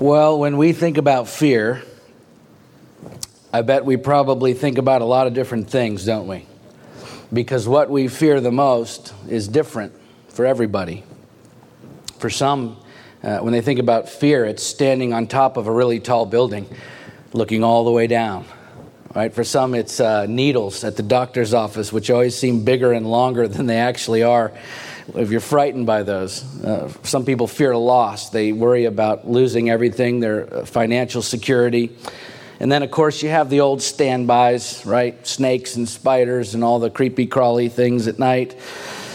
Well, when we think about fear, I bet we probably think about a lot of different things, don't we? Because what we fear the most is different for everybody. For some, uh, when they think about fear, it's standing on top of a really tall building, looking all the way down. Right? For some, it's uh, needles at the doctor's office, which always seem bigger and longer than they actually are if you're frightened by those. Uh, some people fear a loss. They worry about losing everything, their uh, financial security. And then, of course, you have the old standbys, right? Snakes and spiders and all the creepy crawly things at night.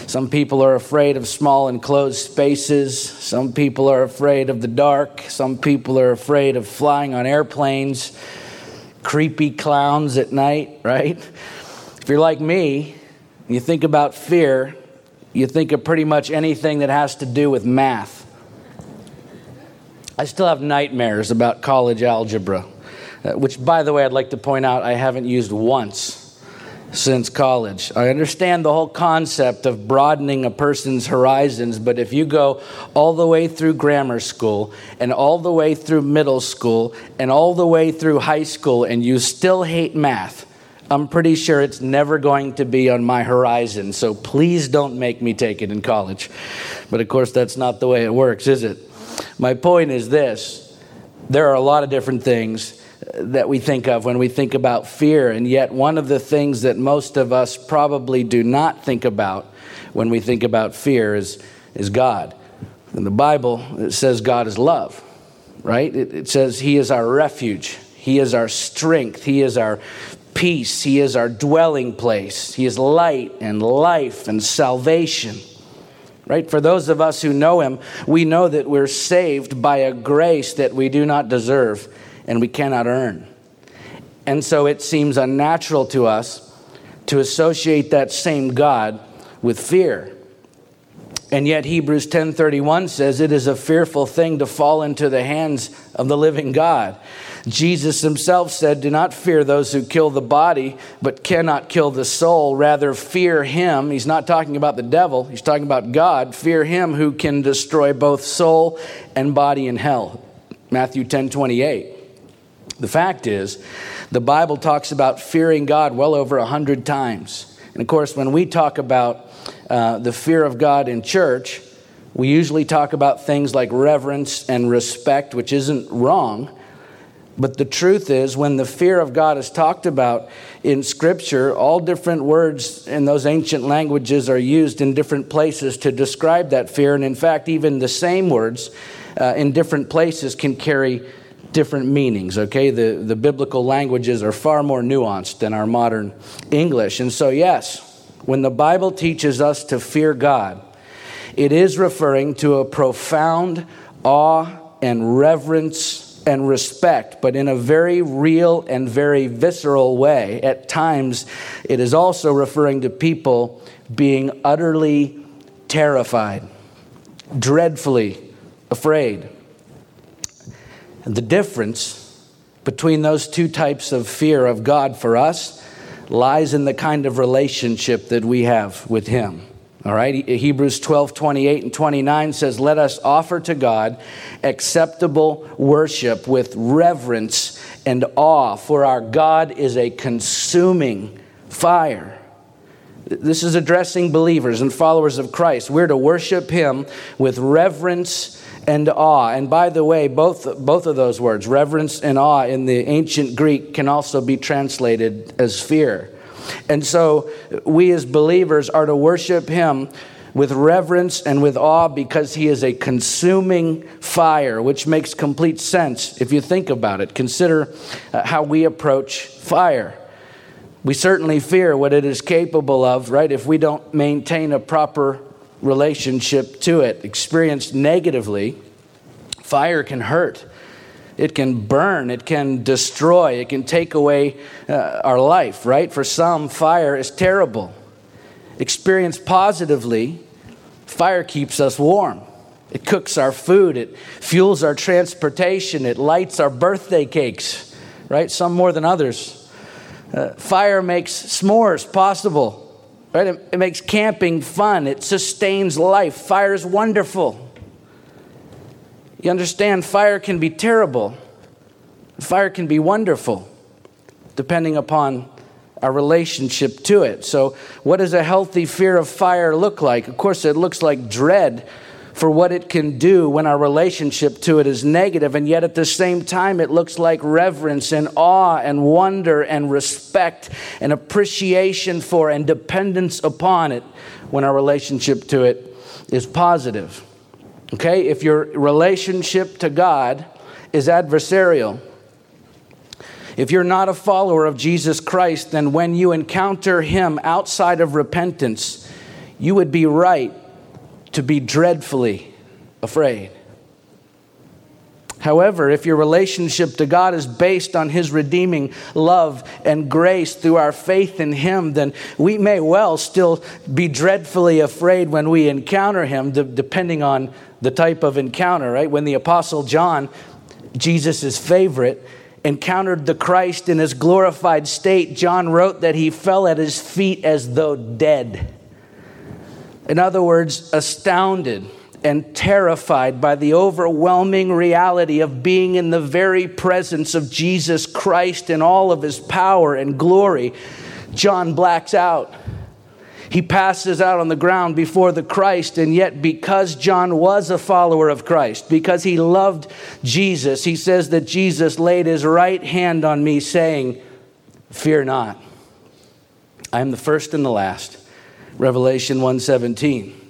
Some people are afraid of small enclosed spaces. Some people are afraid of the dark. Some people are afraid of flying on airplanes. Creepy clowns at night, right? If you're like me, you think about fear, you think of pretty much anything that has to do with math. I still have nightmares about college algebra, uh, which, by the way, I'd like to point out I haven't used once since college. I understand the whole concept of broadening a person's horizons, but if you go all the way through grammar school and all the way through middle school and all the way through high school and you still hate math, I'm pretty sure it's never going to be on my horizon, so please don't make me take it in college. But of course, that's not the way it works, is it? My point is this there are a lot of different things uh, that we think of when we think about fear, and yet one of the things that most of us probably do not think about when we think about fear is, is God. In the Bible, it says God is love, right? It, it says He is our refuge. He is our strength. He is our peace. He is our dwelling place. He is light and life and salvation. Right? For those of us who know Him, we know that we're saved by a grace that we do not deserve and we cannot earn. And so it seems unnatural to us to associate that same God with fear. And yet Hebrews 10:31 says it is a fearful thing to fall into the hands of the living God. Jesus himself said, Do not fear those who kill the body, but cannot kill the soul. Rather, fear him. He's not talking about the devil, he's talking about God. Fear him who can destroy both soul and body in hell. Matthew 10:28. The fact is, the Bible talks about fearing God well over a hundred times. And of course, when we talk about uh, the fear of God in church, we usually talk about things like reverence and respect, which isn't wrong. But the truth is, when the fear of God is talked about in Scripture, all different words in those ancient languages are used in different places to describe that fear. And in fact, even the same words uh, in different places can carry different meanings, okay? The, the biblical languages are far more nuanced than our modern English. And so, yes, when the Bible teaches us to fear God, it is referring to a profound awe and reverence and respect, but in a very real and very visceral way. At times, it is also referring to people being utterly terrified, dreadfully afraid. The difference between those two types of fear of God for us lies in the kind of relationship that we have with Him. All right, Hebrews 12, 28 and 29 says, Let us offer to God acceptable worship with reverence and awe, for our God is a consuming fire. This is addressing believers and followers of Christ. We're to worship Him with reverence and awe. And by the way, both, both of those words, reverence and awe, in the ancient Greek can also be translated as fear. And so we as believers are to worship him with reverence and with awe because he is a consuming fire, which makes complete sense if you think about it. Consider uh, how we approach fire. We certainly fear what it is capable of, right, if we don't maintain a proper relationship to it. Experienced negatively, fire can hurt. It can burn, it can destroy, it can take away uh, our life, right? For some, fire is terrible. Experienced positively, fire keeps us warm. It cooks our food, it fuels our transportation, it lights our birthday cakes, right? Some more than others. Uh, fire makes s'mores possible, right? It, it makes camping fun, it sustains life. Fire is wonderful. You understand, fire can be terrible, fire can be wonderful, depending upon our relationship to it. So, what does a healthy fear of fire look like? Of course, it looks like dread for what it can do when our relationship to it is negative, and yet at the same time, it looks like reverence and awe and wonder and respect and appreciation for and dependence upon it when our relationship to it is positive. Okay, if your relationship to God is adversarial, if you're not a follower of Jesus Christ, then when you encounter Him outside of repentance, you would be right to be dreadfully afraid. However, if your relationship to God is based on His redeeming love and grace through our faith in Him, then we may well still be dreadfully afraid when we encounter Him, depending on the type of encounter, right? When the Apostle John, Jesus' favorite, encountered the Christ in his glorified state, John wrote that he fell at his feet as though dead. In other words, astounded and terrified by the overwhelming reality of being in the very presence of Jesus Christ in all of his power and glory, John blacks out. He passes out on the ground before the Christ, and yet, because John was a follower of Christ, because he loved Jesus, he says that Jesus laid his right hand on me, saying, Fear not. I am the first and the last. Revelation 117.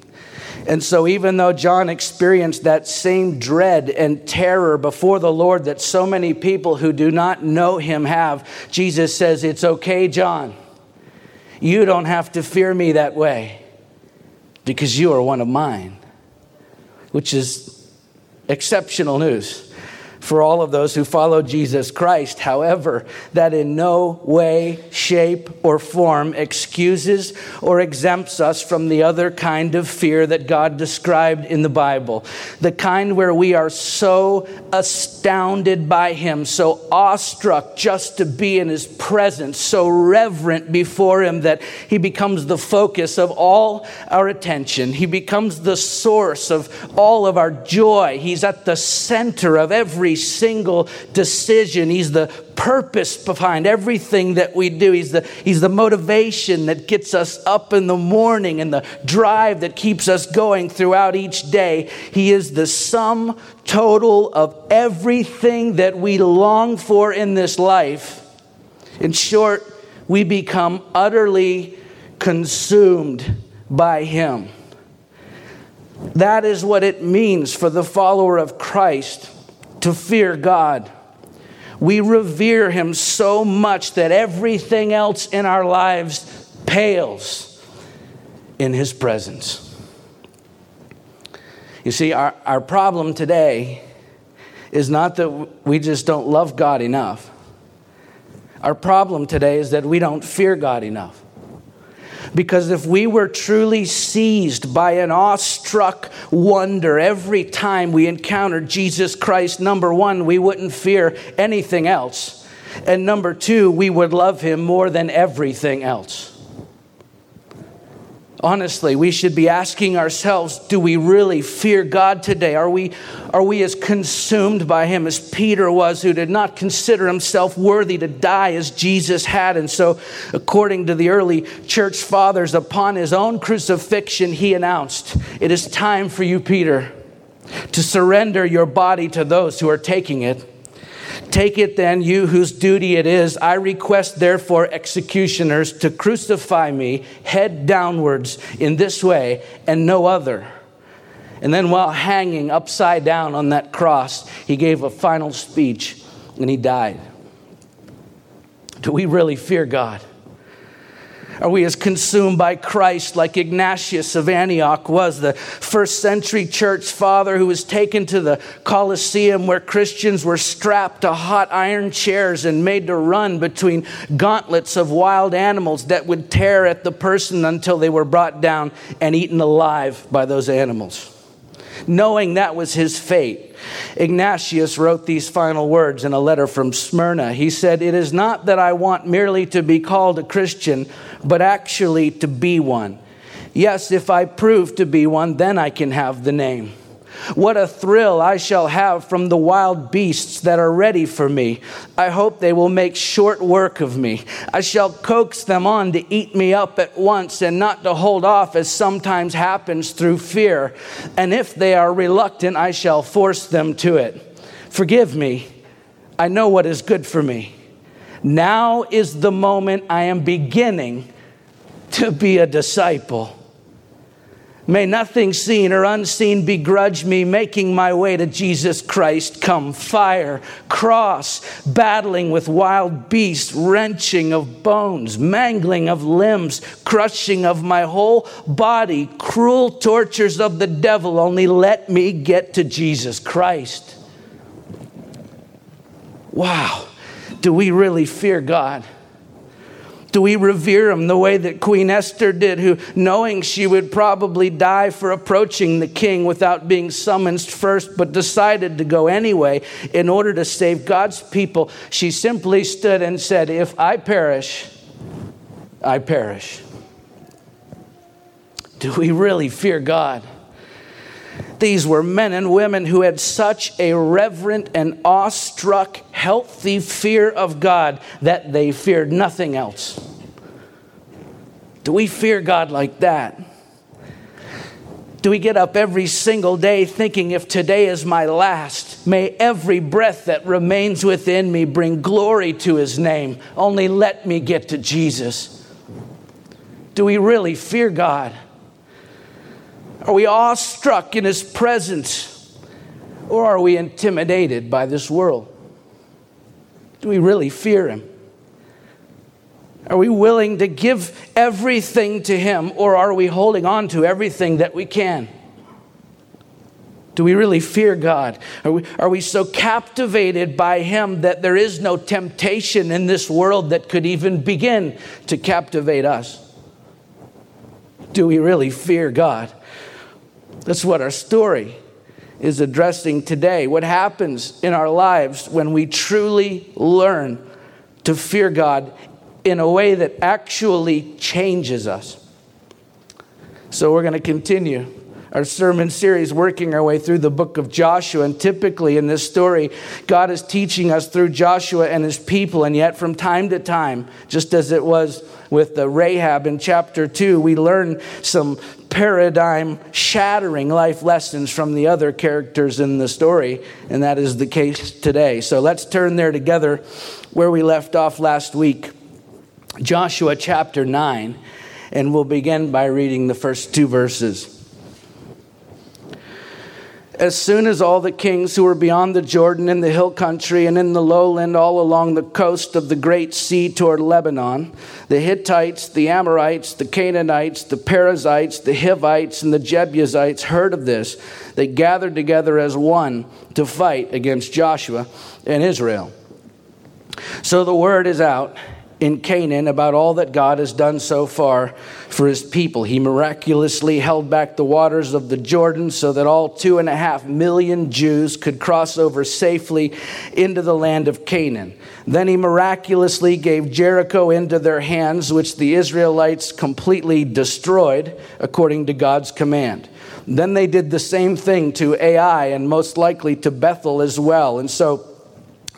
And so, even though John experienced that same dread and terror before the Lord that so many people who do not know him have, Jesus says, It's okay, John. You don't have to fear me that way because you are one of mine, which is exceptional news for all of those who follow Jesus Christ. However, that in no way, shape, or form excuses or exempts us from the other kind of fear that God described in the Bible. The kind where we are so astounded by Him, so awestruck just to be in His presence, so reverent before Him that He becomes the focus of all our attention. He becomes the source of all of our joy. He's at the center of every single decision. He's the purpose behind everything that we do. He's the, he's the motivation that gets us up in the morning and the drive that keeps us going throughout each day. He is the sum total of everything that we long for in this life. In short, we become utterly consumed by Him. That is what it means for the follower of Christ to fear God. We revere Him so much that everything else in our lives pales in His presence. You see, our, our problem today is not that we just don't love God enough. Our problem today is that we don't fear God enough. Because if we were truly seized by an awestruck wonder every time we encountered Jesus Christ, number one, we wouldn't fear anything else. And number two, we would love him more than everything else. Honestly, we should be asking ourselves do we really fear God today? Are we, are we as consumed by Him as Peter was, who did not consider himself worthy to die as Jesus had? And so, according to the early church fathers, upon his own crucifixion, he announced, It is time for you, Peter, to surrender your body to those who are taking it Take it then, you whose duty it is. I request, therefore, executioners to crucify me head downwards in this way and no other. And then, while hanging upside down on that cross, he gave a final speech and he died. Do we really fear God? Are we as consumed by Christ like Ignatius of Antioch was, the first century church father who was taken to the Colosseum where Christians were strapped to hot iron chairs and made to run between gauntlets of wild animals that would tear at the person until they were brought down and eaten alive by those animals? Knowing that was his fate, Ignatius wrote these final words in a letter from Smyrna. He said, It is not that I want merely to be called a Christian, but actually to be one. Yes, if I prove to be one, then I can have the name. What a thrill I shall have from the wild beasts that are ready for me. I hope they will make short work of me. I shall coax them on to eat me up at once and not to hold off, as sometimes happens through fear. And if they are reluctant, I shall force them to it. Forgive me. I know what is good for me. Now is the moment I am beginning to be a disciple. May nothing seen or unseen begrudge me making my way to Jesus Christ. Come, fire, cross, battling with wild beasts, wrenching of bones, mangling of limbs, crushing of my whole body, cruel tortures of the devil. Only let me get to Jesus Christ. Wow, do we really fear God? Do we revere him the way that Queen Esther did, who, knowing she would probably die for approaching the king without being summoned first, but decided to go anyway in order to save God's people? She simply stood and said, If I perish, I perish. Do we really fear God? These were men and women who had such a reverent and awestruck, healthy fear of God that they feared nothing else. Do we fear God like that? Do we get up every single day thinking, if today is my last, may every breath that remains within me bring glory to his name? Only let me get to Jesus. Do we really fear God? Are we awestruck in his presence? Or are we intimidated by this world? Do we really fear him? Are we willing to give everything to him, or are we holding on to everything that we can? Do we really fear God? Are we, are we so captivated by Him that there is no temptation in this world that could even begin to captivate us? Do we really fear God? That's what our story is addressing today. What happens in our lives when we truly learn to fear God in a way that actually changes us. So, we're going to continue our sermon series working our way through the book of Joshua. And typically in this story, God is teaching us through Joshua and his people. And yet, from time to time, just as it was with the Rahab in chapter 2, we learn some paradigm shattering life lessons from the other characters in the story. And that is the case today. So let's turn there together where we left off last week. Joshua chapter 9, and we'll begin by reading the first two verses. As soon as all the kings who were beyond the Jordan in the hill country and in the lowland all along the coast of the great sea toward Lebanon, the Hittites, the Amorites, the Canaanites, the Perizzites, the Hivites, and the Jebusites heard of this, they gathered together as one to fight against Joshua and Israel. So the word is out in Canaan about all that God has done so far for his people. He miraculously held back the waters of the Jordan so that all two and a half million Jews could cross over safely into the land of Canaan. Then he miraculously gave Jericho into their hands, which the Israelites completely destroyed according to God's command. Then they did the same thing to Ai and most likely to Bethel as well. And so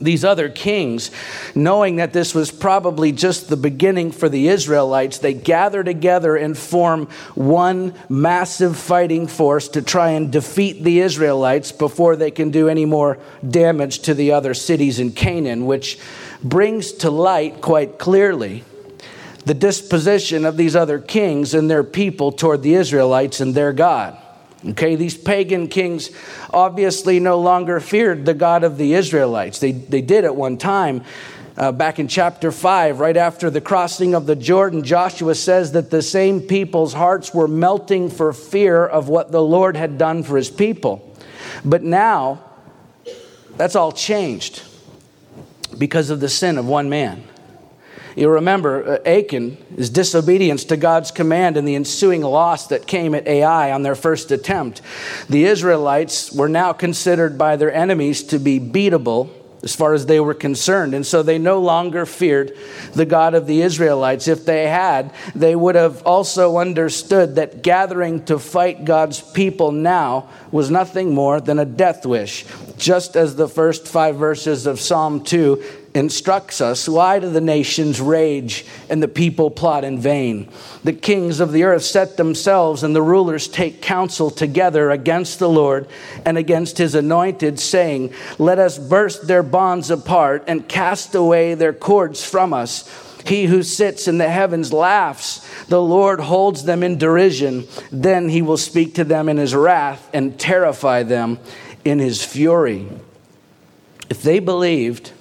these other kings, knowing that this was probably just the beginning for the Israelites, they gather together and form one massive fighting force to try and defeat the Israelites before they can do any more damage to the other cities in Canaan, which brings to light quite clearly the disposition of these other kings and their people toward the Israelites and their God. Okay, these pagan kings obviously no longer feared the God of the Israelites. They, they did at one time. Uh, back in chapter 5, right after the crossing of the Jordan, Joshua says that the same people's hearts were melting for fear of what the Lord had done for his people. But now, that's all changed because of the sin of one man. You remember uh, Achan, his disobedience to God's command and the ensuing loss that came at Ai on their first attempt. The Israelites were now considered by their enemies to be beatable as far as they were concerned. And so they no longer feared the God of the Israelites. If they had, they would have also understood that gathering to fight God's people now was nothing more than a death wish. Just as the first five verses of Psalm 2 instructs us why do the nations rage and the people plot in vain? The kings of the earth set themselves and the rulers take counsel together against the Lord and against his anointed, saying, Let us burst their bonds apart and cast away their cords from us. He who sits in the heavens laughs. The Lord holds them in derision. Then he will speak to them in his wrath and terrify them in his fury. If they believed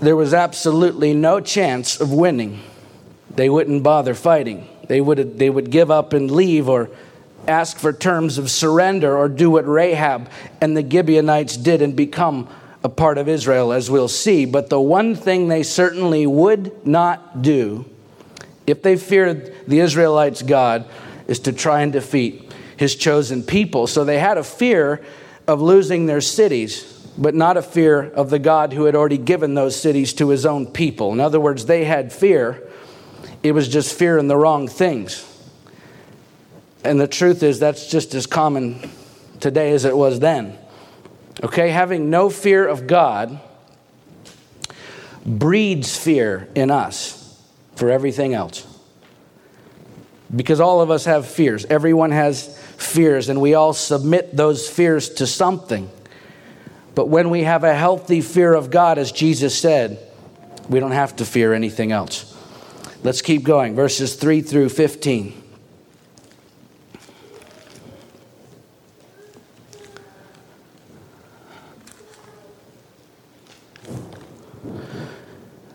there was absolutely no chance of winning, they wouldn't bother fighting. They would, they would give up and leave or ask for terms of surrender or do what Rahab and the Gibeonites did and become a part of Israel, as we'll see. But the one thing they certainly would not do, if they feared the Israelites' God, is to try and defeat his chosen people. So they had a fear of losing their cities but not a fear of the God who had already given those cities to his own people. In other words, they had fear. It was just fear in the wrong things. And the truth is, that's just as common today as it was then. Okay, having no fear of God breeds fear in us for everything else. Because all of us have fears. Everyone has fears, and we all submit those fears to something. But when we have a healthy fear of God, as Jesus said, we don't have to fear anything else. Let's keep going. Verses 3 through 15.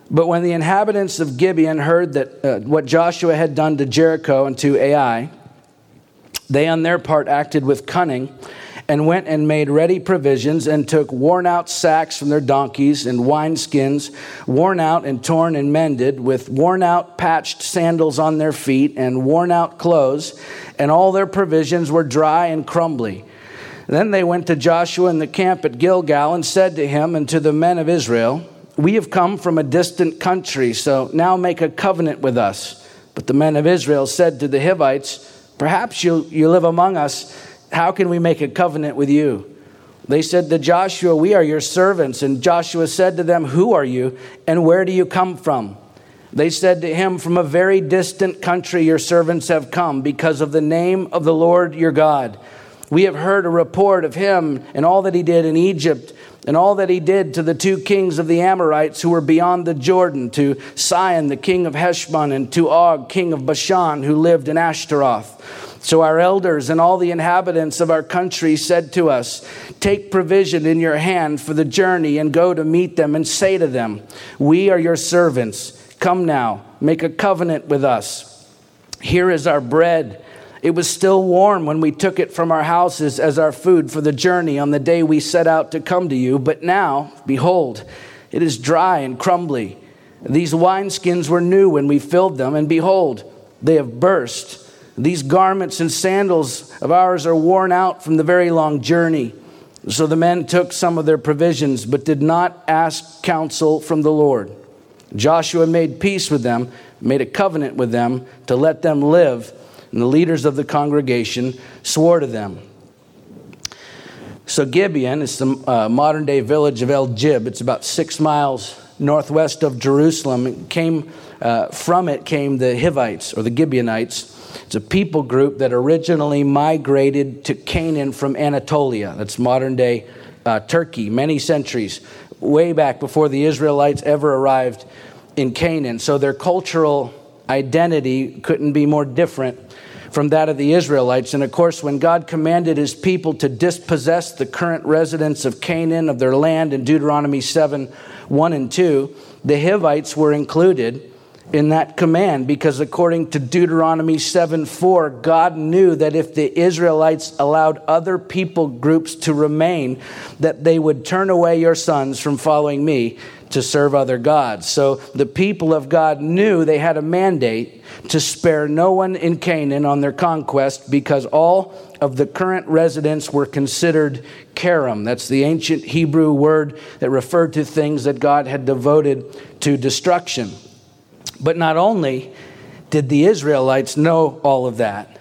But when the inhabitants of Gibeon heard that uh, what Joshua had done to Jericho and to Ai, they on their part acted with cunning and went and made ready provisions and took worn out sacks from their donkeys and wineskins, worn out and torn and mended, with worn out patched sandals on their feet and worn out clothes, and all their provisions were dry and crumbly. Then they went to Joshua in the camp at Gilgal and said to him and to the men of Israel, We have come from a distant country, so now make a covenant with us. But the men of Israel said to the Hivites, Perhaps you, you live among us how can we make a covenant with you? They said to Joshua, We are your servants. And Joshua said to them, Who are you, and where do you come from? They said to him, From a very distant country your servants have come, because of the name of the Lord your God. We have heard a report of him and all that he did in Egypt, and all that he did to the two kings of the Amorites who were beyond the Jordan, to Sihon, the king of Heshbon, and to Og, king of Bashan, who lived in Ashtaroth. So our elders and all the inhabitants of our country said to us, Take provision in your hand for the journey and go to meet them and say to them, We are your servants. Come now, make a covenant with us. Here is our bread. It was still warm when we took it from our houses as our food for the journey on the day we set out to come to you. But now, behold, it is dry and crumbly. These wineskins were new when we filled them, and behold, they have burst. These garments and sandals of ours are worn out from the very long journey. So the men took some of their provisions, but did not ask counsel from the Lord. Joshua made peace with them, made a covenant with them to let them live, and the leaders of the congregation swore to them. So Gibeon is the uh, modern day village of El Jib. It's about six miles northwest of Jerusalem. Came, uh, from it came the Hivites or the Gibeonites it's a people group that originally migrated to Canaan from Anatolia. That's modern day uh, Turkey, many centuries, way back before the Israelites ever arrived in Canaan. So their cultural identity couldn't be more different from that of the Israelites. And of course, when God commanded his people to dispossess the current residents of Canaan of their land in Deuteronomy 7 1 and 2, the Hivites were included in that command because according to Deuteronomy 7 4, God knew that if the Israelites allowed other people groups to remain, that they would turn away your sons from following me to serve other gods. So the people of God knew they had a mandate to spare no one in Canaan on their conquest because all of the current residents were considered karam. That's the ancient Hebrew word that referred to things that God had devoted to destruction. But not only did the Israelites know all of that,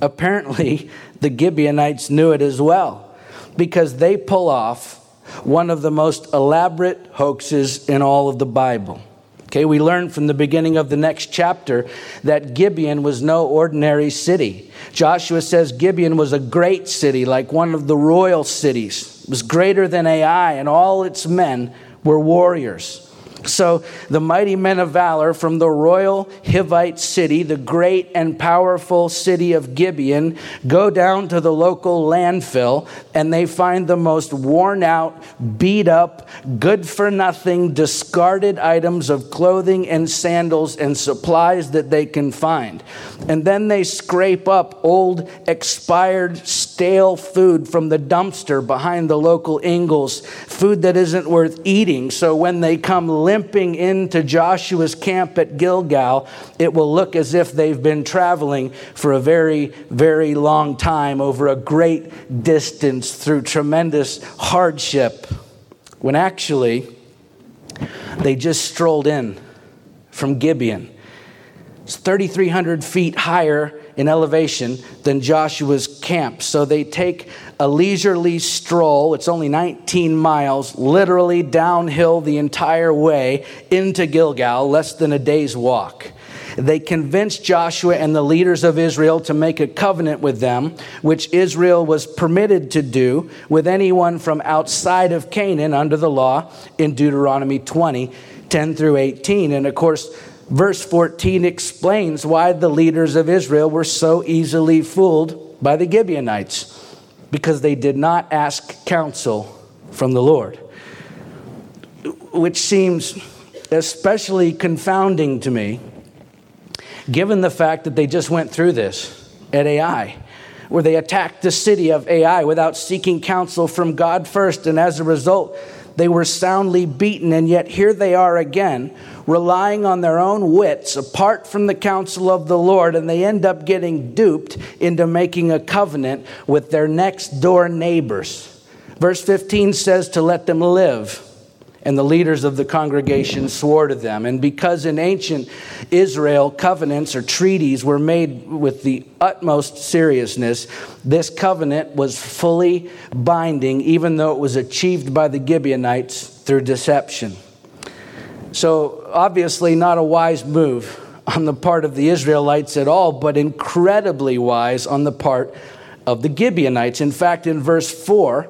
apparently the Gibeonites knew it as well because they pull off one of the most elaborate hoaxes in all of the Bible. Okay, we learn from the beginning of the next chapter that Gibeon was no ordinary city. Joshua says Gibeon was a great city, like one of the royal cities. It was greater than Ai, and all its men were warriors. So the mighty men of valor from the royal Hivite city, the great and powerful city of Gibeon, go down to the local landfill and they find the most worn out, beat up, good for nothing, discarded items of clothing and sandals and supplies that they can find. And then they scrape up old, expired, stale food from the dumpster behind the local Ingles, food that isn't worth eating. So when they come limping into Joshua's camp at Gilgal, it will look as if they've been traveling for a very, very long time over a great distance through tremendous hardship, when actually they just strolled in from Gibeon. It's 3,300 feet higher in elevation than Joshua's camp. So they take a leisurely stroll. It's only 19 miles, literally downhill the entire way into Gilgal, less than a day's walk. They convinced Joshua and the leaders of Israel to make a covenant with them, which Israel was permitted to do with anyone from outside of Canaan under the law in Deuteronomy 20, 10 through 18. And of course, Verse 14 explains why the leaders of Israel were so easily fooled by the Gibeonites because they did not ask counsel from the Lord, which seems especially confounding to me given the fact that they just went through this at Ai where they attacked the city of Ai without seeking counsel from God first. And as a result, they were soundly beaten. And yet here they are again, relying on their own wits apart from the counsel of the Lord, and they end up getting duped into making a covenant with their next door neighbors. Verse 15 says to let them live. And the leaders of the congregation swore to them. And because in ancient Israel, covenants or treaties were made with the utmost seriousness, this covenant was fully binding, even though it was achieved by the Gibeonites through deception. So, obviously, not a wise move on the part of the Israelites at all, but incredibly wise on the part of the Gibeonites. In fact, in verse 4,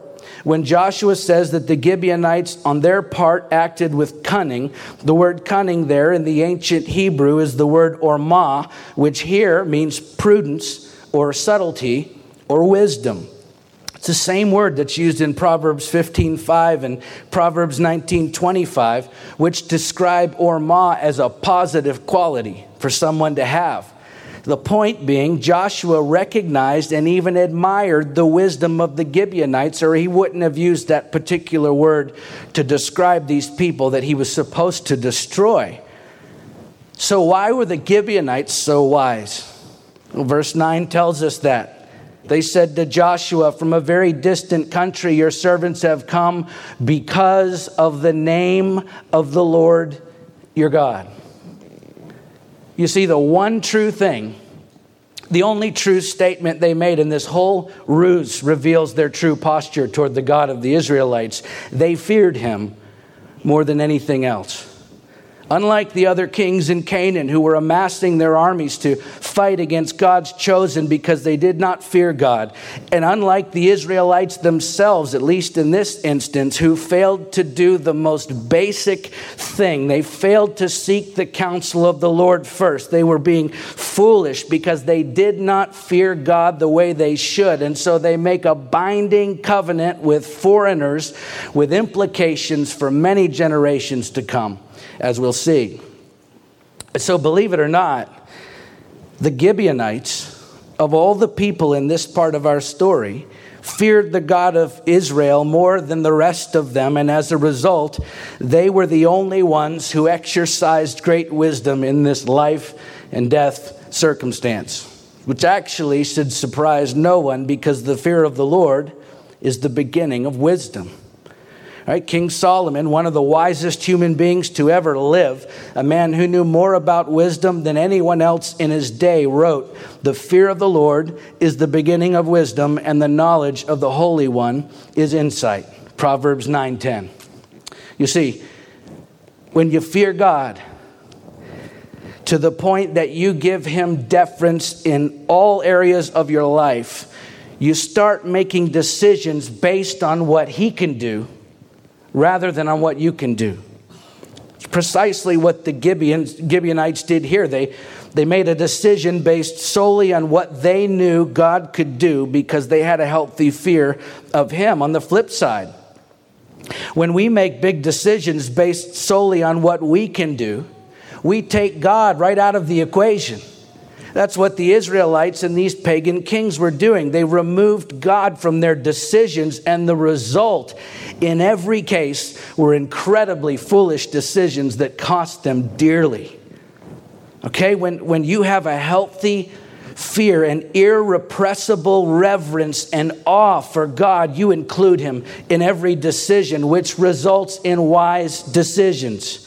when Joshua says that the Gibeonites on their part acted with cunning, the word cunning there in the ancient Hebrew is the word ormah, which here means prudence or subtlety or wisdom. It's the same word that's used in Proverbs 15:5 and Proverbs 19:25, which describe ormah as a positive quality for someone to have. The point being, Joshua recognized and even admired the wisdom of the Gibeonites, or he wouldn't have used that particular word to describe these people that he was supposed to destroy. So, why were the Gibeonites so wise? Well, verse 9 tells us that. They said to Joshua, From a very distant country, your servants have come because of the name of the Lord your God. You see, the one true thing, the only true statement they made in this whole ruse reveals their true posture toward the God of the Israelites. They feared him more than anything else. Unlike the other kings in Canaan who were amassing their armies to fight against God's chosen because they did not fear God, and unlike the Israelites themselves, at least in this instance, who failed to do the most basic thing, they failed to seek the counsel of the Lord first. They were being foolish because they did not fear God the way they should, and so they make a binding covenant with foreigners with implications for many generations to come as we'll see. So, believe it or not, the Gibeonites, of all the people in this part of our story, feared the God of Israel more than the rest of them, and as a result, they were the only ones who exercised great wisdom in this life and death circumstance, which actually should surprise no one because the fear of the Lord is the beginning of wisdom. Right? King Solomon, one of the wisest human beings to ever live, a man who knew more about wisdom than anyone else in his day, wrote, The fear of the Lord is the beginning of wisdom, and the knowledge of the Holy One is insight. Proverbs 9:10. You see, when you fear God, to the point that you give him deference in all areas of your life, you start making decisions based on what he can do rather than on what you can do. It's precisely what the Gibeons, Gibeonites did here. They, they made a decision based solely on what they knew God could do because they had a healthy fear of Him. On the flip side, when we make big decisions based solely on what we can do, we take God right out of the equation. That's what the Israelites and these pagan kings were doing. They removed God from their decisions, and the result in every case were incredibly foolish decisions that cost them dearly. Okay, when, when you have a healthy fear and irrepressible reverence and awe for God, you include Him in every decision, which results in wise decisions.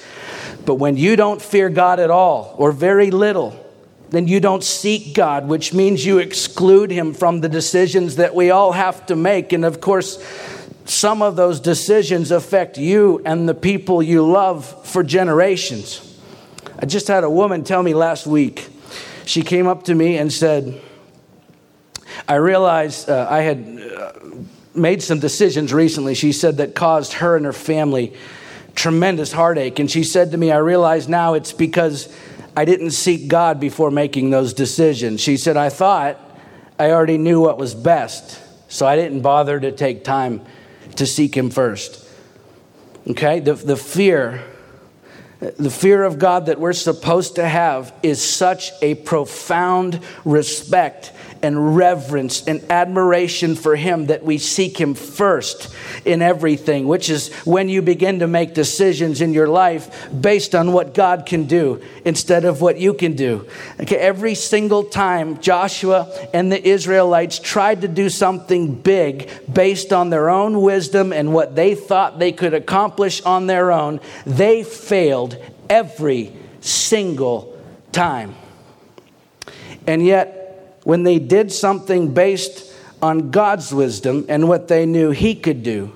But when you don't fear God at all or very little, then you don't seek God, which means you exclude Him from the decisions that we all have to make. And of course, some of those decisions affect you and the people you love for generations. I just had a woman tell me last week, she came up to me and said, I realized uh, I had uh, made some decisions recently, she said, that caused her and her family tremendous heartache. And she said to me, I realize now it's because I didn't seek God before making those decisions. She said, I thought I already knew what was best, so I didn't bother to take time to seek Him first. Okay? The, the fear, the fear of God that we're supposed to have is such a profound respect and reverence and admiration for Him that we seek Him first in everything, which is when you begin to make decisions in your life based on what God can do instead of what you can do. Okay, every single time Joshua and the Israelites tried to do something big based on their own wisdom and what they thought they could accomplish on their own, they failed every single time. And yet, when they did something based on God's wisdom and what they knew He could do,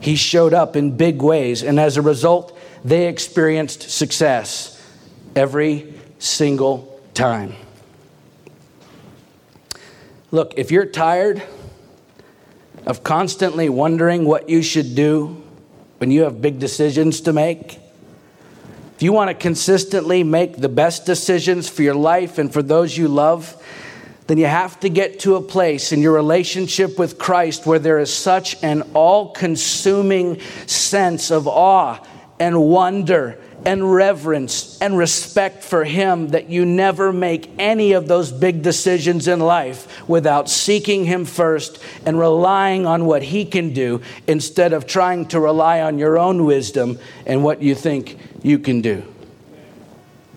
He showed up in big ways. And as a result, they experienced success every single time. Look, if you're tired of constantly wondering what you should do when you have big decisions to make, if you want to consistently make the best decisions for your life and for those you love, then you have to get to a place in your relationship with Christ where there is such an all consuming sense of awe and wonder and reverence and respect for Him that you never make any of those big decisions in life without seeking Him first and relying on what He can do instead of trying to rely on your own wisdom and what you think you can do.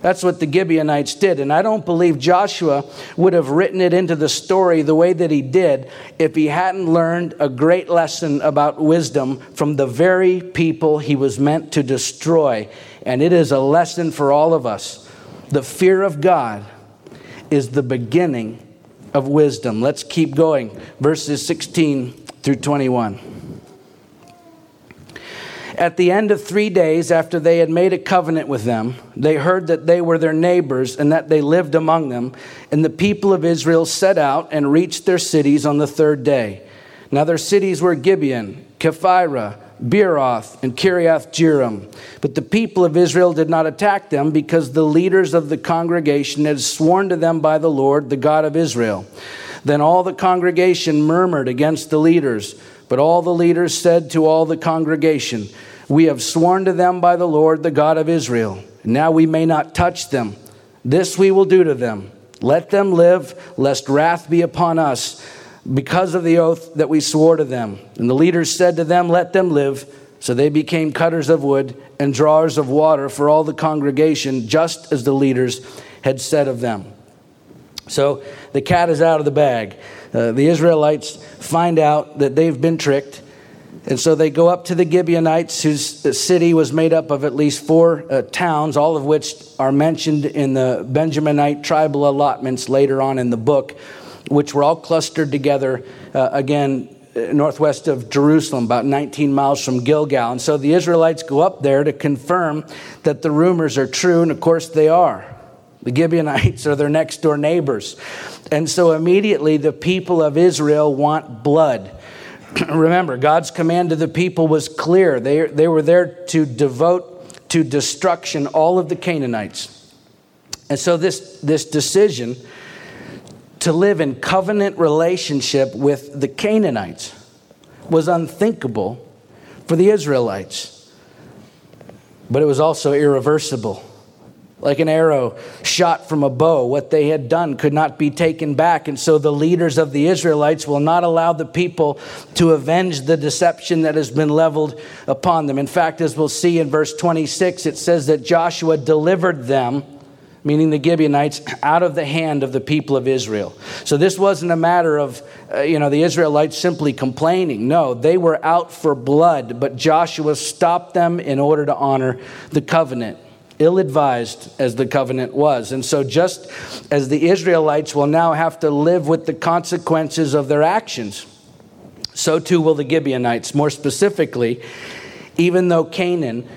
That's what the Gibeonites did. And I don't believe Joshua would have written it into the story the way that he did if he hadn't learned a great lesson about wisdom from the very people he was meant to destroy. And it is a lesson for all of us. The fear of God is the beginning of wisdom. Let's keep going. Verses 16 through 21. At the end of three days, after they had made a covenant with them, they heard that they were their neighbors and that they lived among them. And the people of Israel set out and reached their cities on the third day. Now their cities were Gibeon, Kephirah, Beeroth, and Kiriath Jearim. But the people of Israel did not attack them because the leaders of the congregation had sworn to them by the Lord, the God of Israel. Then all the congregation murmured against the leaders. But all the leaders said to all the congregation, we have sworn to them by the Lord, the God of Israel. Now we may not touch them. This we will do to them. Let them live, lest wrath be upon us because of the oath that we swore to them. And the leaders said to them, Let them live. So they became cutters of wood and drawers of water for all the congregation, just as the leaders had said of them. So the cat is out of the bag. Uh, the Israelites find out that they've been tricked. And so they go up to the Gibeonites, whose city was made up of at least four uh, towns, all of which are mentioned in the Benjaminite tribal allotments later on in the book, which were all clustered together, uh, again, northwest of Jerusalem, about 19 miles from Gilgal. And so the Israelites go up there to confirm that the rumors are true, and of course they are. The Gibeonites are their next door neighbors. And so immediately the people of Israel want blood. Remember, God's command to the people was clear. They, they were there to devote to destruction all of the Canaanites. And so this, this decision to live in covenant relationship with the Canaanites was unthinkable for the Israelites. But it was also irreversible. Like an arrow shot from a bow, what they had done could not be taken back. And so the leaders of the Israelites will not allow the people to avenge the deception that has been leveled upon them. In fact, as we'll see in verse 26, it says that Joshua delivered them meaning the Gibeonites, out of the hand of the people of Israel. So this wasn't a matter of, uh, you know, the Israelites simply complaining. No, they were out for blood, but Joshua stopped them in order to honor the covenant. Ill advised as the covenant was. And so, just as the Israelites will now have to live with the consequences of their actions, so too will the Gibeonites. More specifically, even though Canaan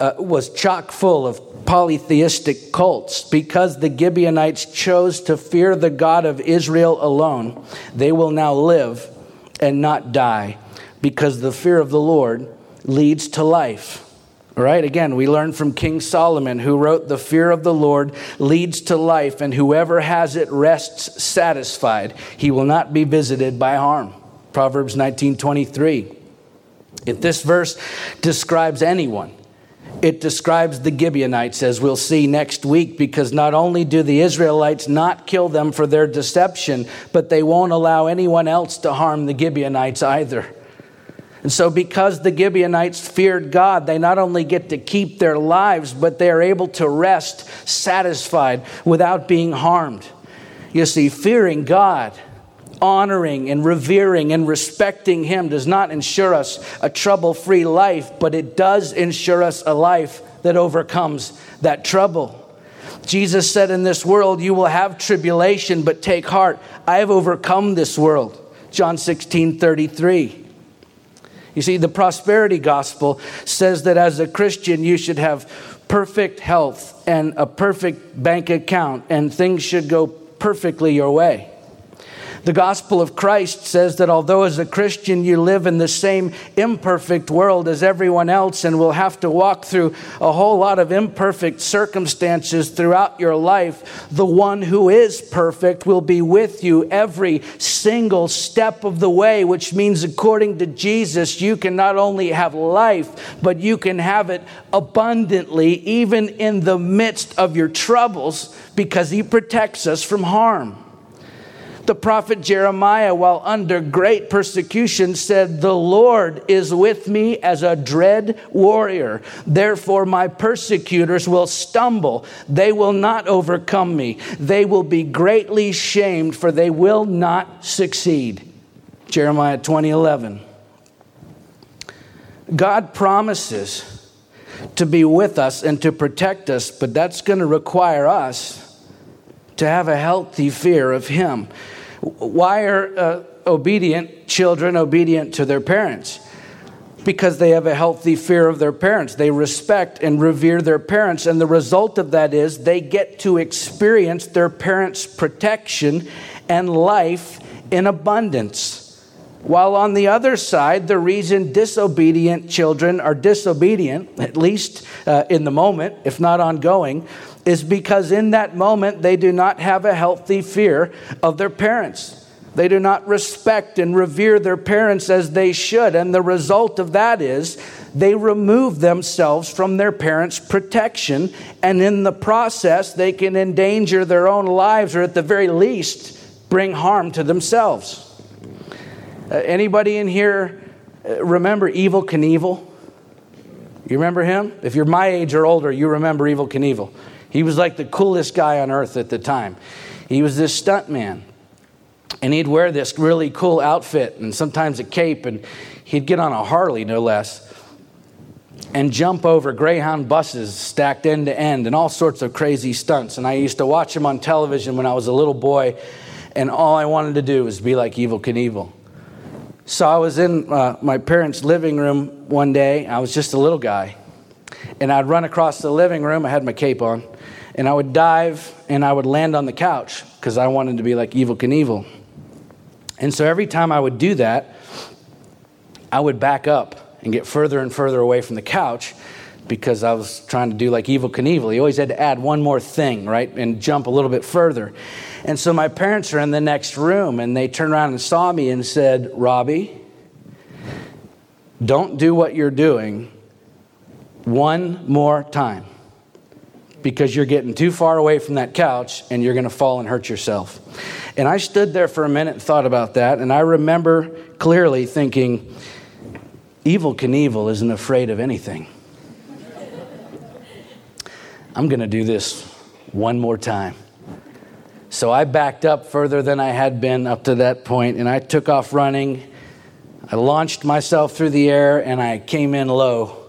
uh, was chock full of polytheistic cults. Because the Gibeonites chose to fear the God of Israel alone, they will now live and not die because the fear of the Lord leads to life. All right, again, we learn from King Solomon, who wrote, The fear of the Lord leads to life, and whoever has it rests satisfied. He will not be visited by harm. Proverbs 19 23. If this verse describes anyone, it describes the Gibeonites, as we'll see next week, because not only do the Israelites not kill them for their deception, but they won't allow anyone else to harm the Gibeonites either. And so, because the Gibeonites feared God, they not only get to keep their lives, but they are able to rest satisfied without being harmed. You see, fearing God honoring and revering and respecting Him does not ensure us a trouble free life, but it does ensure us a life that overcomes that trouble. Jesus said, In this world you will have tribulation, but take heart. I have overcome this world. John 16 33. You see, the prosperity gospel says that as a Christian, you should have perfect health and a perfect bank account, and things should go perfectly your way. The gospel of Christ says that although as a Christian you live in the same imperfect world as everyone else and will have to walk through a whole lot of imperfect circumstances throughout your life, the one who is perfect will be with you every single step of the way, which means according to Jesus, you can not only have life, but you can have it abundantly, even in the midst of your troubles, because he protects us from harm. The prophet Jeremiah, while under great persecution, said, The Lord is with me as a dread warrior. Therefore, my persecutors will stumble. They will not overcome me. They will be greatly shamed, for they will not succeed. Jeremiah 20 11. God promises to be with us and to protect us, but that's going to require us to have a healthy fear of Him. Why are uh, obedient children obedient to their parents? Because they have a healthy fear of their parents. They respect and revere their parents. And the result of that is they get to experience their parents' protection and life in abundance. While on the other side, the reason disobedient children are disobedient, at least uh, in the moment, if not ongoing, is because in that moment they do not have a healthy fear of their parents. They do not respect and revere their parents as they should. And the result of that is they remove themselves from their parents' protection. And in the process, they can endanger their own lives or at the very least bring harm to themselves. Uh, anybody in here uh, remember Evel Knievel? You remember him? If you're my age or older, you remember Evel Knievel. He was like the coolest guy on earth at the time. He was this stunt man. And he'd wear this really cool outfit and sometimes a cape, and he'd get on a Harley, no less, and jump over Greyhound buses stacked end to end and all sorts of crazy stunts. And I used to watch him on television when I was a little boy, and all I wanted to do was be like Evel Knievel. So I was in uh, my parents' living room one day. I was just a little guy. And I'd run across the living room. I had my cape on. And I would dive and I would land on the couch because I wanted to be like Evel Knievel. And so every time I would do that, I would back up and get further and further away from the couch because I was trying to do like Evel Knievel. He always had to add one more thing, right? And jump a little bit further. And so my parents are in the next room and they turned around and saw me and said, Robbie, don't do what you're doing one more time because you're getting too far away from that couch and you're going to fall and hurt yourself. And I stood there for a minute and thought about that. And I remember clearly thinking, Evel Knievel isn't afraid of anything. I'm going to do this one more time. So I backed up further than I had been up to that point, and I took off running. I launched myself through the air, and I came in low.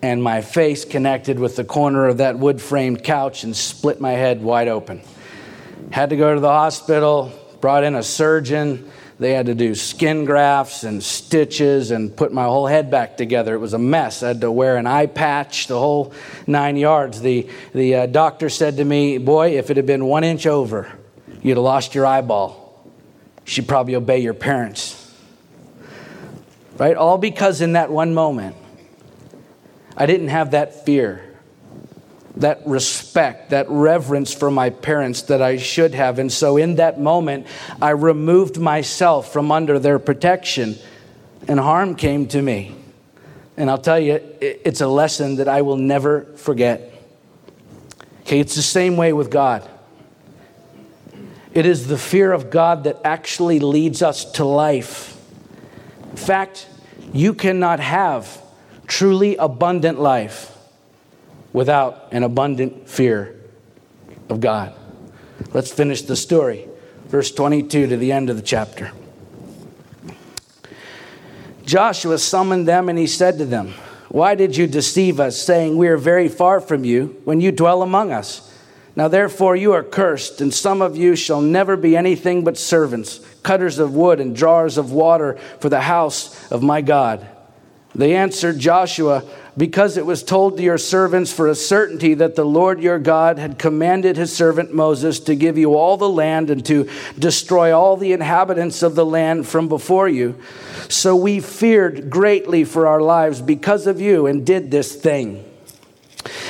And my face connected with the corner of that wood framed couch and split my head wide open. Had to go to the hospital, brought in a surgeon. They had to do skin grafts and stitches and put my whole head back together. It was a mess. I had to wear an eye patch, the whole nine yards. The, the uh, doctor said to me, Boy, if it had been one inch over, you'd have lost your eyeball. You should probably obey your parents. Right? All because in that one moment, I didn't have that fear that respect, that reverence for my parents that I should have. And so in that moment, I removed myself from under their protection, and harm came to me. And I'll tell you, it's a lesson that I will never forget. Okay, it's the same way with God. It is the fear of God that actually leads us to life. In fact, you cannot have truly abundant life without an abundant fear of God. Let's finish the story. Verse 22 to the end of the chapter. Joshua summoned them and he said to them, Why did you deceive us, saying, We are very far from you, when you dwell among us? Now therefore you are cursed, and some of you shall never be anything but servants, cutters of wood and drawers of water for the house of my God. They answered Joshua, because it was told to your servants for a certainty that the Lord your God had commanded his servant Moses to give you all the land and to destroy all the inhabitants of the land from before you. So we feared greatly for our lives because of you and did this thing.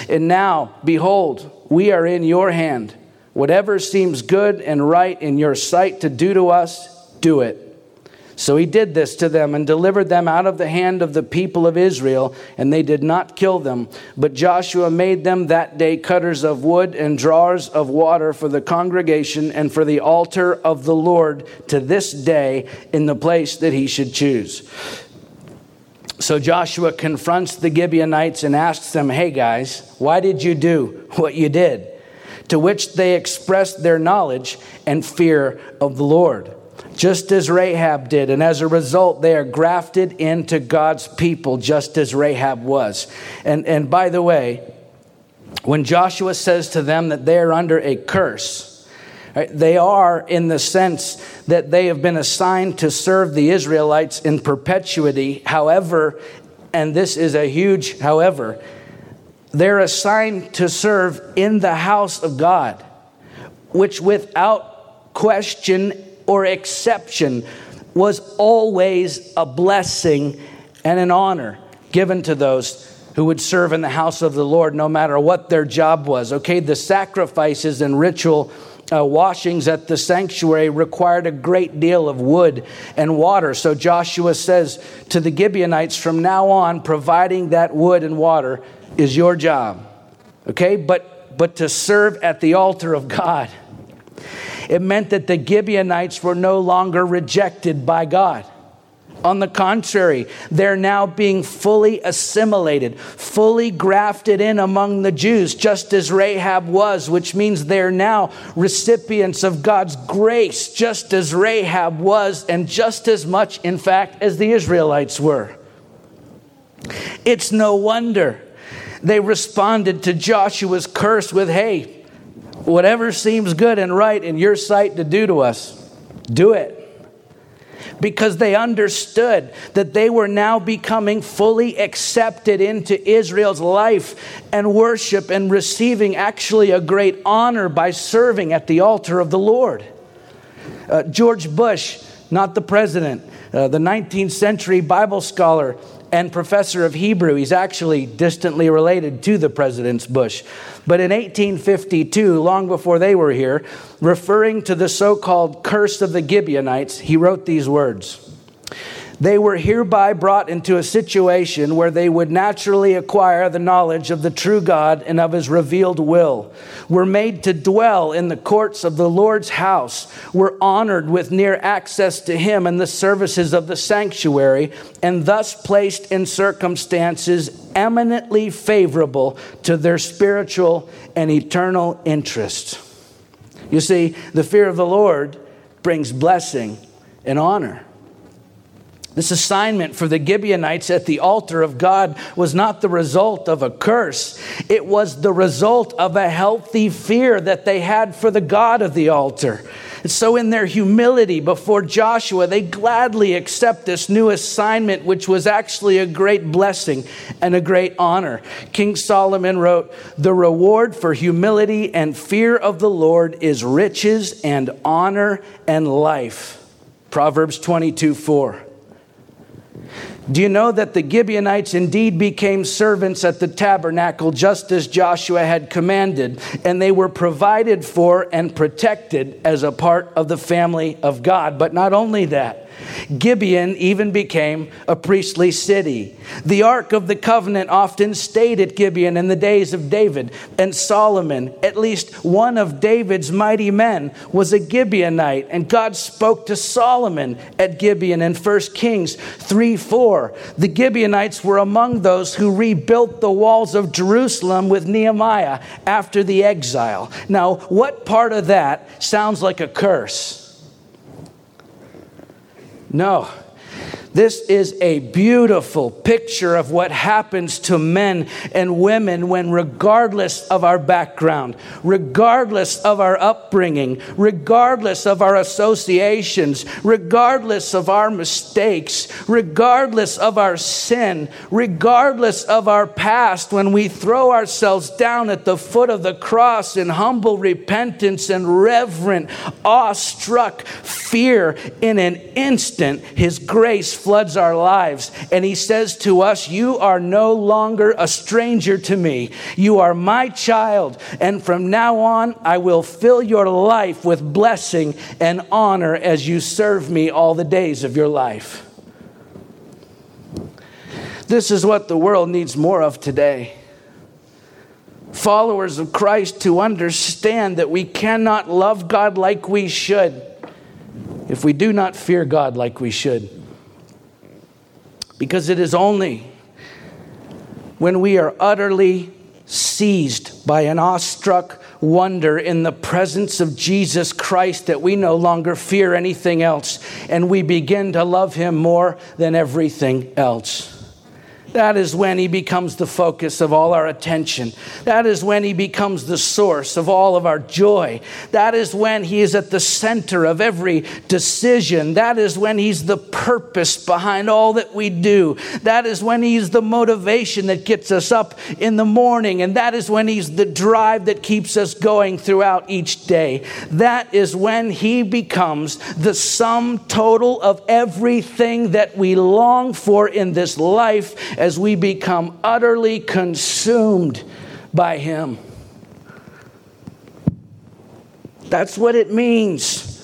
And now, behold, we are in your hand. Whatever seems good and right in your sight to do to us, do it. So he did this to them and delivered them out of the hand of the people of Israel, and they did not kill them. But Joshua made them that day cutters of wood and drawers of water for the congregation and for the altar of the Lord to this day in the place that he should choose. So Joshua confronts the Gibeonites and asks them, Hey guys, why did you do what you did? To which they expressed their knowledge and fear of the Lord just as Rahab did. And as a result, they are grafted into God's people, just as Rahab was. And, and by the way, when Joshua says to them that they are under a curse, right, they are in the sense that they have been assigned to serve the Israelites in perpetuity. However, and this is a huge however, they're assigned to serve in the house of God, which without question or exception was always a blessing and an honor given to those who would serve in the house of the Lord no matter what their job was. Okay, the sacrifices and ritual uh, washings at the sanctuary required a great deal of wood and water. So Joshua says to the Gibeonites, from now on, providing that wood and water is your job. Okay, but but to serve at the altar of God it meant that the Gibeonites were no longer rejected by God. On the contrary, they're now being fully assimilated, fully grafted in among the Jews, just as Rahab was, which means they're now recipients of God's grace, just as Rahab was, and just as much, in fact, as the Israelites were. It's no wonder they responded to Joshua's curse with, Hey, whatever seems good and right in your sight to do to us, do it because they understood that they were now becoming fully accepted into Israel's life and worship and receiving actually a great honor by serving at the altar of the Lord. Uh, George Bush, not the president, uh, the 19th century Bible scholar, and professor of Hebrew. He's actually distantly related to the President's Bush. But in 1852, long before they were here, referring to the so called curse of the Gibeonites, he wrote these words they were hereby brought into a situation where they would naturally acquire the knowledge of the true God and of his revealed will, were made to dwell in the courts of the Lord's house, were honored with near access to him and the services of the sanctuary, and thus placed in circumstances eminently favorable to their spiritual and eternal interests. You see, the fear of the Lord brings blessing and honor. This assignment for the Gibeonites at the altar of God was not the result of a curse. It was the result of a healthy fear that they had for the God of the altar. And so, in their humility before Joshua, they gladly accept this new assignment, which was actually a great blessing and a great honor. King Solomon wrote, The reward for humility and fear of the Lord is riches and honor and life. Proverbs 22 4. Do you know that the Gibeonites indeed became servants at the tabernacle just as Joshua had commanded, and they were provided for and protected as a part of the family of God? But not only that, Gibeon even became a priestly city. The Ark of the Covenant often stayed at Gibeon in the days of David and Solomon. At least one of David's mighty men was a Gibeonite, and God spoke to Solomon at Gibeon in 1 Kings 3 4. The Gibeonites were among those who rebuilt the walls of Jerusalem with Nehemiah after the exile. Now, what part of that sounds like a curse? No. This is a beautiful picture of what happens to men and women when, regardless of our background, regardless of our upbringing, regardless of our associations, regardless of our mistakes, regardless of our sin, regardless of our past, when we throw ourselves down at the foot of the cross in humble repentance and reverent, awestruck fear, in an instant, His grace floods our lives. And he says to us, You are no longer a stranger to me. You are my child. And from now on, I will fill your life with blessing and honor as you serve me all the days of your life. This is what the world needs more of today followers of Christ to understand that we cannot love God like we should if we do not fear God like we should. Because it is only when we are utterly seized by an awestruck wonder in the presence of Jesus Christ that we no longer fear anything else and we begin to love him more than everything else. That is when he becomes the focus of all our attention. That is when he becomes the source of all of our joy. That is when he is at the center of every decision. That is when he's the purpose behind all that we do. That is when he's the motivation that gets us up in the morning. And that is when he's the drive that keeps us going throughout each day. That is when he becomes the sum total of everything that we long for in this life as we become utterly consumed by Him. That's what it means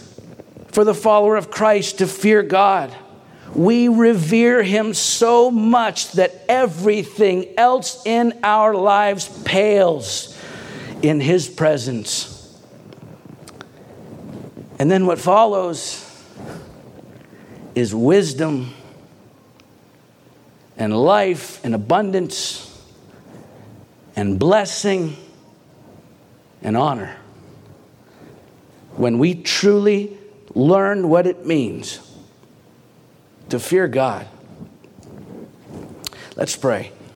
for the follower of Christ to fear God. We revere Him so much that everything else in our lives pales in His presence. And then what follows is wisdom and life and abundance and blessing and honor. When we truly learn what it means to fear God. Let's pray.